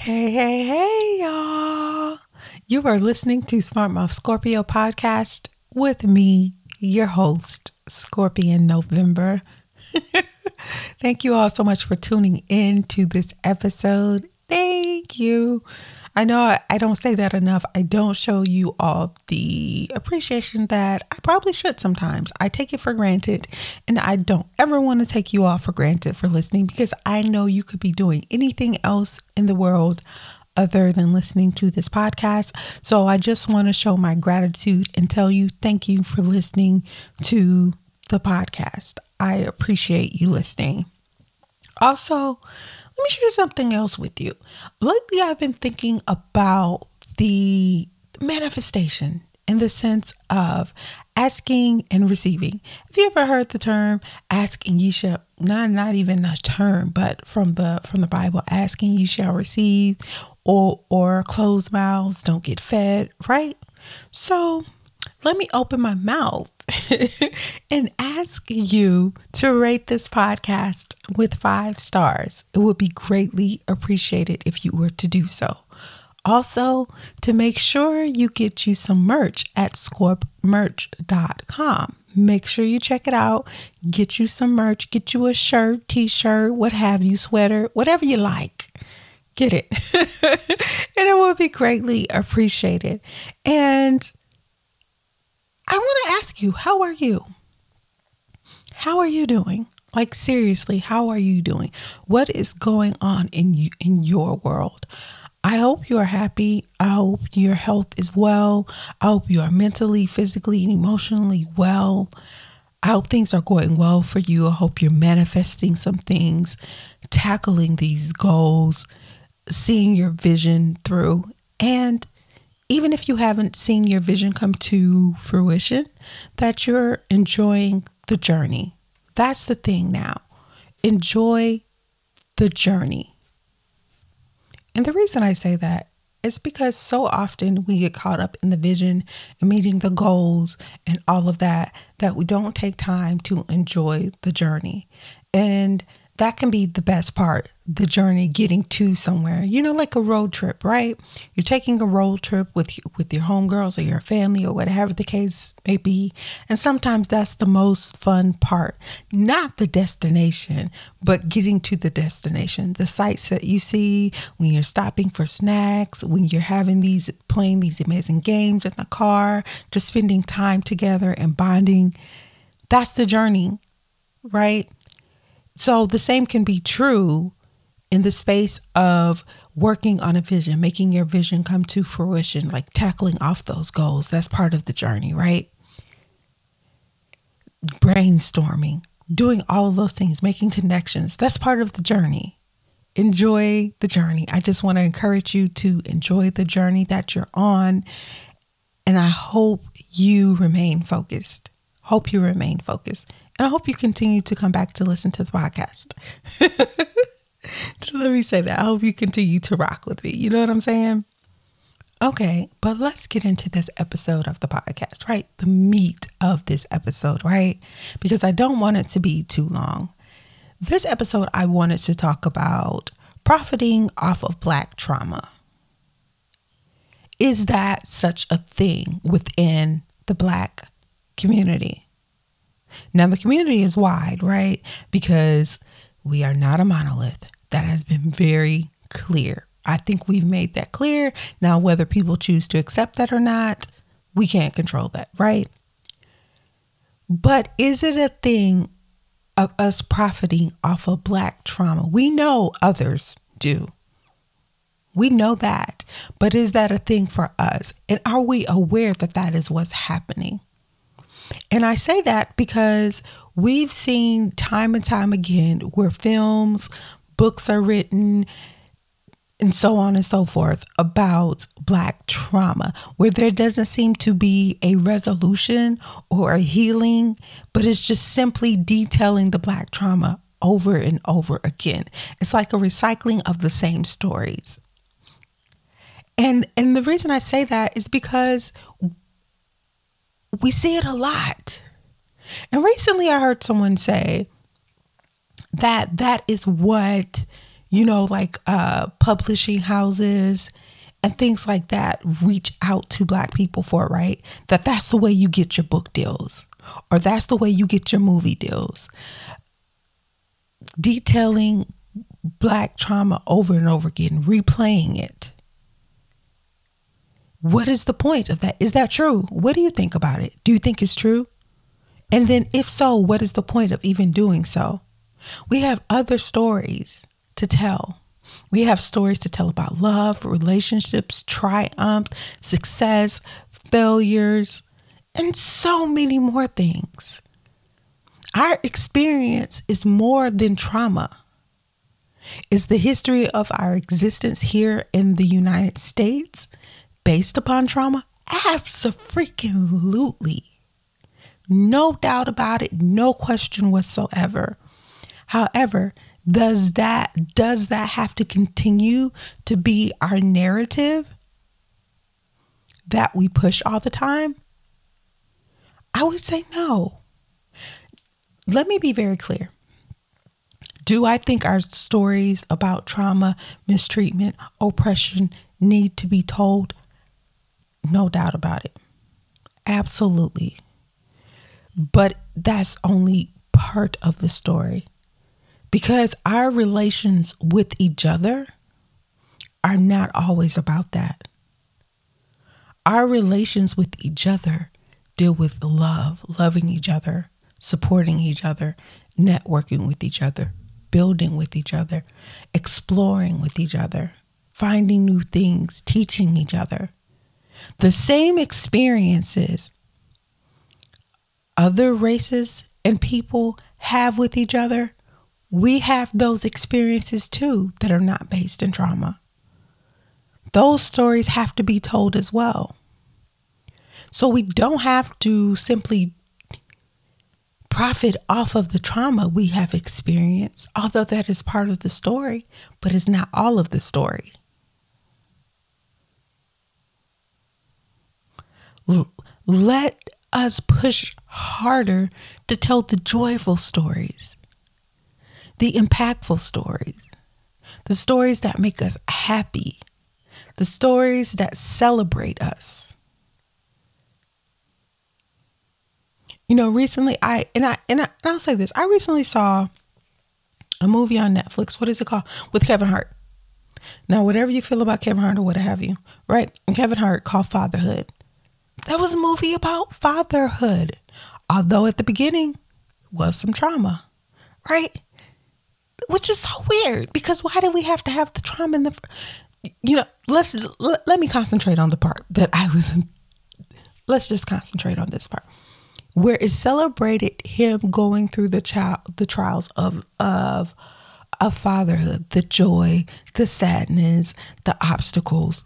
Hey, hey, hey, y'all. You are listening to Smart Mouth Skorpyo podcast with me, your host, Skorpyen November. Thank you all so much for tuning in to this episode. Thank you. I know I don't say that enough. I don't show you all the appreciation that I probably should sometimes. I take it for granted, and I don't ever want to take you all for granted for listening because I know you could be doing anything else in the world other than listening to this podcast. So I just want to show my gratitude and tell you thank you for listening to the podcast. I appreciate you listening. Also, let me share something else with you. Lately, I've been thinking about the manifestation in the sense of asking and receiving. Have you ever heard the term asking ye shall not not even a term, but from the from the Bible, asking you shall receive or or closed mouths don't get fed, right? So let me open my mouth and ask you to rate this podcast with five stars. It would be greatly appreciated if you were to do so. Also, to make sure you get you some merch at SkorpMerch.com. Make sure you check it out. Get you some merch, get you a shirt, t shirt, what have you, sweater, whatever you like. Get it. and it will be greatly appreciated. And I want to ask you, how are you? How are you doing? Like seriously, how are you doing? What is going on in you, in your world? I hope you are happy. I hope your health is well. I hope you are mentally, physically, and emotionally well. I hope things are going well for you. I hope you're manifesting some things, tackling these goals, seeing your vision through, and even if you haven't seen your vision come to fruition, that you're enjoying the journey. That's the thing now. Enjoy the journey. And the reason I say that is because so often we get caught up in the vision and meeting the goals and all of that that we don't take time to enjoy the journey. And that can be the best part the journey getting to somewhere. You know like a road trip right? You're taking a road trip with with your homegirls or your family or whatever the case may be and sometimes that's the most fun part. Not the destination but getting to the destination the sights that you see when you're stopping for snacks when you're having these playing these amazing games in the car just spending time together and bonding. That's the journey right so the same can be true in the space of working on a vision, making your vision come to fruition, like tackling off those goals. That's part of the journey, right? Brainstorming, doing all of those things, making connections. That's part of the journey. Enjoy the journey. I just want to encourage you to enjoy the journey that you're on. And I hope you remain focused. Hope you remain focused. And I hope you continue to come back to listen to the podcast. Let me say that. I hope you continue to rock with me. You know what I'm saying? Okay, but let's get into this episode of the podcast, right? The meat of this episode, right? Because I don't want it to be too long. This episode, I wanted to talk about profiting off of Black trauma. Is that such a thing within the Black community? Now, the community is wide, right? Because we are not a monolith. That has been very clear. I think we've made that clear. Now, whether people choose to accept that or not, we can't control that, right? But is it a thing of us profiting off of Black trauma? We know others do. We know that. But is that a thing for us? And are we aware that that is what's happening? And I say that because we've seen time and time again where films, books are written, and so on and so forth about Black trauma, where there doesn't seem to be a resolution or a healing, but it's just simply detailing the Black trauma over and over again. It's like a recycling of the same stories. And and the reason I say that is because we see it a lot. And recently I heard someone say that that is what you know, like uh, publishing houses and things like that reach out to black people for, right? That that's the way you get your book deals or that's the way you get your movie deals. Detailing black trauma over and over again, replaying it. What is the point of that? Is that true? What do you think about it? Do you think it's true? And then, if so, what is the point of even doing so? We have other stories to tell. We have stories to tell about love, relationships, triumph, success, failures, and so many more things. Our experience is more than trauma. It's the history of our existence here in the United States based upon trauma? Absolutely. No doubt about it, no question whatsoever. However, does that does that have to continue to be our narrative that we push all the time? I would say no. Let me be very clear. Do I think our stories about trauma, mistreatment, oppression need to be told? No doubt about it. Absolutely. But that's only part of the story because our relations with each other are not always about that. Our relations with each other deal with love, loving each other, supporting each other, networking with each other, building with each other, exploring with each other, finding new things, teaching each other. The same experiences other races and people have with each other, we have those experiences too that are not based in trauma. Those stories have to be told as well. So we don't have to simply profit off of the trauma we have experienced, although that is part of the story, but it's not all of the story. Let us push harder to tell the joyful stories, the impactful stories, the stories that make us happy, the stories that celebrate us. You know, recently I and I and, I, and I'll say this: I recently saw a movie on Netflix. What is it called? With Kevin Hart. Now, whatever you feel about Kevin Hart or what have you, right? Kevin Hart called Fatherhood. That was a movie about fatherhood. Although at the beginning was some trauma, right? Which is so weird because why do we have to have the trauma in the you know, let's let, let me concentrate on the part that I was. Let's just concentrate on this part where it celebrated him going through the child the trials of of of fatherhood, the joy, the sadness, the obstacles.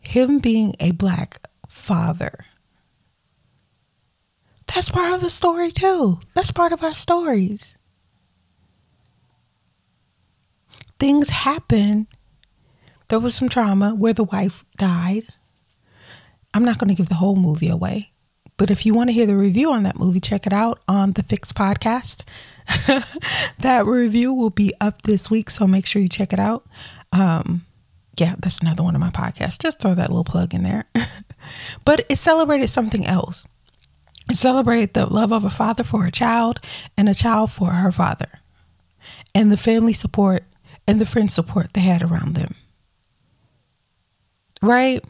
Him being a black father. That's part of the story, too. That's part of our stories. Things happen. There was some trauma where the wife died. I'm not going to give the whole movie away, but if you want to hear the review on that movie, check it out on the Fix podcast. that review will be up this week, so make sure you check it out. Um, yeah, that's another one of my podcasts. Just throw that little plug in there. but it celebrated something else. It celebrated the love of a father for a child and a child for her father, and the family support and the friend support they had around them. Right?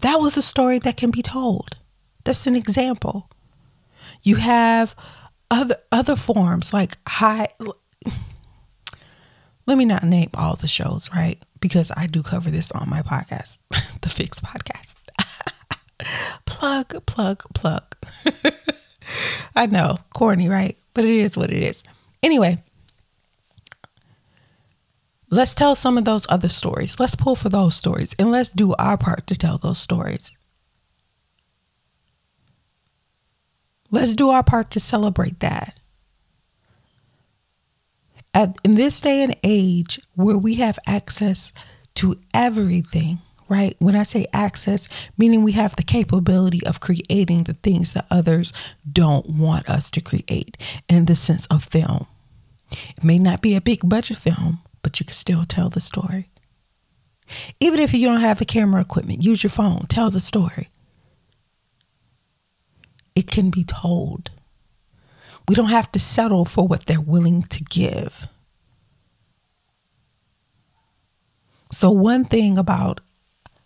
That was a story that can be told. That's an example. You have other other forms like high let me not name all the shows, right? Because I do cover this on my podcast, the Fix Podcast. plug, plug, plug. I know, corny, right? But it is what it is. Anyway, let's tell some of those other stories. Let's pull for those stories and let's do our part to tell those stories. Let's do our part to celebrate that at, in this day and age where we have access to everything, right? When I say access, meaning we have the capability of creating the things that others don't want us to create in the sense of film. It may not be a big budget film, but you can still tell the story. Even if you don't have the camera equipment, use your phone, tell the story. It can be told. We don't have to settle for what they're willing to give. So, one thing about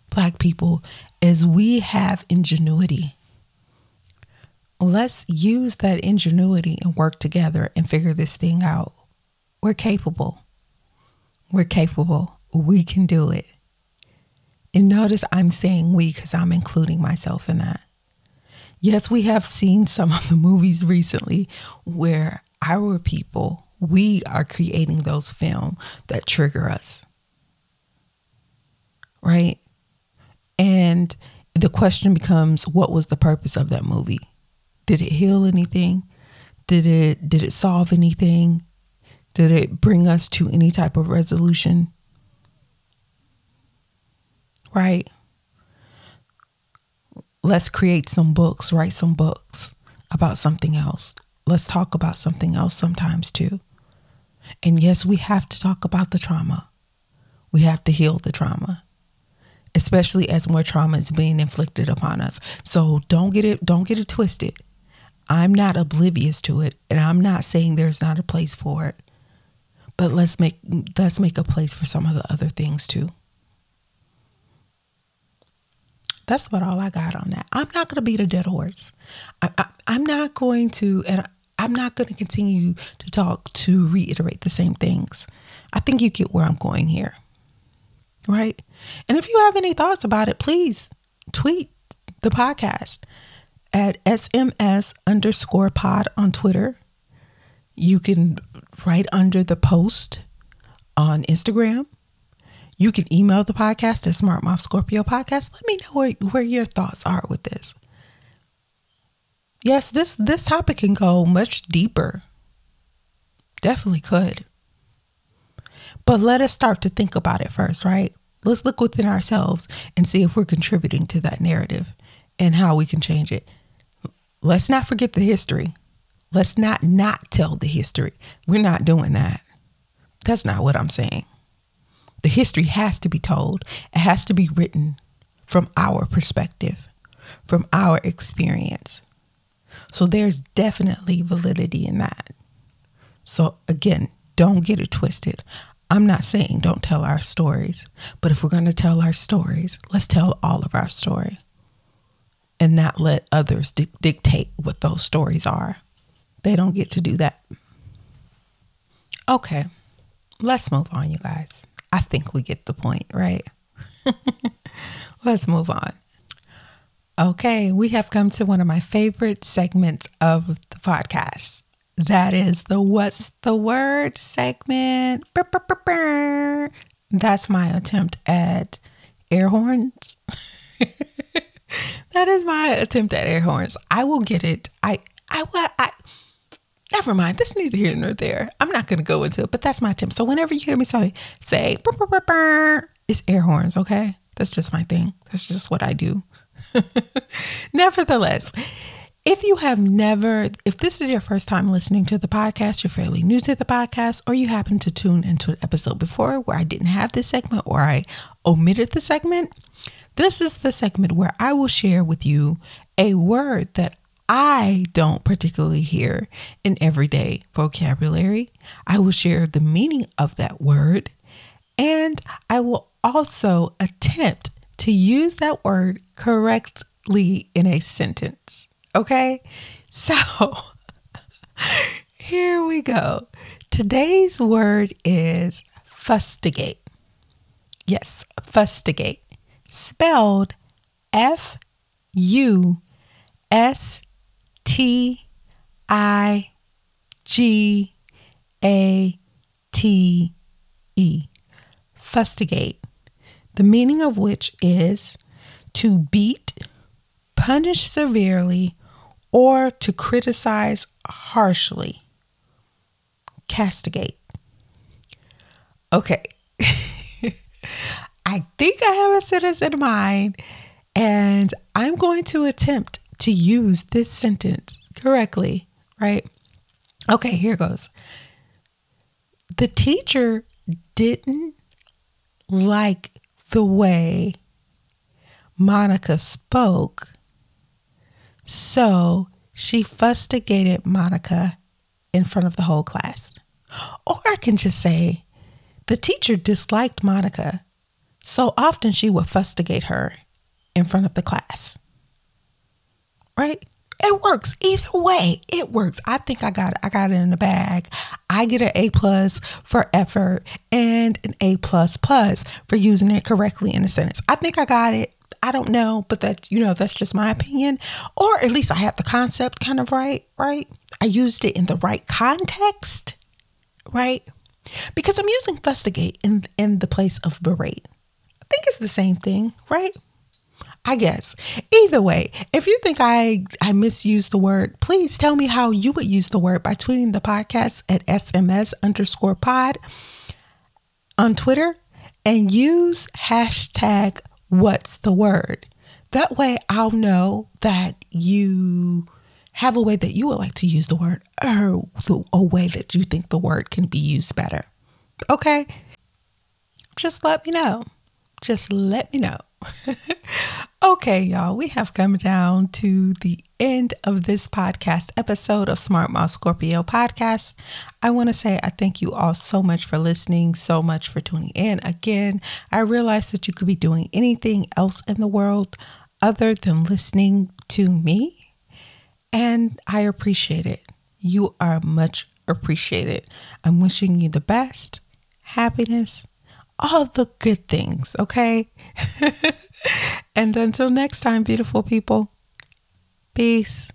Black people is we have ingenuity. Let's use that ingenuity and work together and figure this thing out. We're capable. We're capable. We can do it. And notice I'm saying we because I'm including myself in that. Yes, we have seen some of the movies recently where our people, we are creating those film that trigger us. Right? And the question becomes what was the purpose of that movie? Did it heal anything? Did it did it solve anything? Did it bring us to any type of resolution? Right? Let's create some books, write some books about something else. Let's talk about something else sometimes too. And yes, we have to talk about the trauma. We have to heal the trauma especially as more trauma is being inflicted upon us. So don't get it don't get it twisted. I'm not oblivious to it and I'm not saying there's not a place for it. But let's make let's make a place for some of the other things too. That's about all I got on that. I'm not going to beat a dead horse. I, I'm not going to, and I'm not going to continue to talk to reiterate the same things. I think you get where I'm going here right? And if you have any thoughts about it, please tweet the podcast at SMS underscore pod on Twitter. You can write under the post on Instagram. You can email the podcast at Smart Mouth Skorpyo Podcast. Let me know where, where your thoughts are with this. Yes, this this topic can go much deeper. Definitely could. But let us start to think about it first, right? Let's look within ourselves and see if we're contributing to that narrative and how we can change it. Let's not forget the history. Let's not not tell the history. We're not doing that. That's not what I'm saying. The history has to be told. It has to be written from our perspective, from our experience. So there's definitely validity in that. So again, don't get it twisted. I'm not saying don't tell our stories, but if we're going to tell our stories, let's tell all of our story and not let others di- dictate what those stories are. They don't get to do that. Okay, let's move on, you guys. I think we get the point, right? let's move on. Okay, we have come to one of my favorite segments of the podcast. That is the What's the Word segment. That's my attempt at air horns. that is my attempt at air horns. I will get it. I, I, I, I never mind. That's neither here nor there. I'm not going to go into it, but that's my attempt. So whenever you hear me say, say, it's air horns, okay? That's just my thing. That's just what I do. Nevertheless, if you have never, if this is your first time listening to the podcast, you're fairly new to the podcast, or you happen to tune into an episode before where I didn't have this segment or I omitted the segment, this is the segment where I will share with you a word that I don't particularly hear in everyday vocabulary. I will share the meaning of that word, and I will also attempt to use that word correctly in a sentence. Okay. So here we go. Today's word is fustigate. Yes, fustigate. Spelled F U S T I G A T E. Fustigate. The meaning of which is to beat, punish severely, or to criticize harshly. Castigate. Okay. I think I have a sentence in mind, and I'm going to attempt to use this sentence correctly, right? Okay, here goes. The teacher didn't like the way Monica spoke. So she fustigated Monica in front of the whole class. Or I can just say the teacher disliked Monica, so often she would fustigate her in front of the class. Right? It works either way. It works. I think I got it. I got it in the bag. I get an A plus for effort and an A plus plus for using it correctly in a sentence. I think I got it. I don't know, but that you know that's just my opinion. Or at least I had the concept kind of right. Right? I used it in the right context. Right? Because I'm using fustigate in in the place of berate. I think it's the same thing, right? I guess. Either way, if you think I, I misused the word, please tell me how you would use the word by tweeting the podcast at SMS underscore pod on Twitter and use hashtag what's the word. That way I'll know that you have a way that you would like to use the word or a way that you think the word can be used better. Okay? Just let me know. Just let me know. okay, y'all, we have come down to the end of this podcast episode of Smart Mouth Skorpyo podcast. I want to say I thank you all so much for listening, so much for tuning in. Again, I realize that you could be doing anything else in the world other than listening to me, and I appreciate it. You are much appreciated. I'm wishing you the best, happiness, all the good things, okay? and until next time, beautiful people, peace.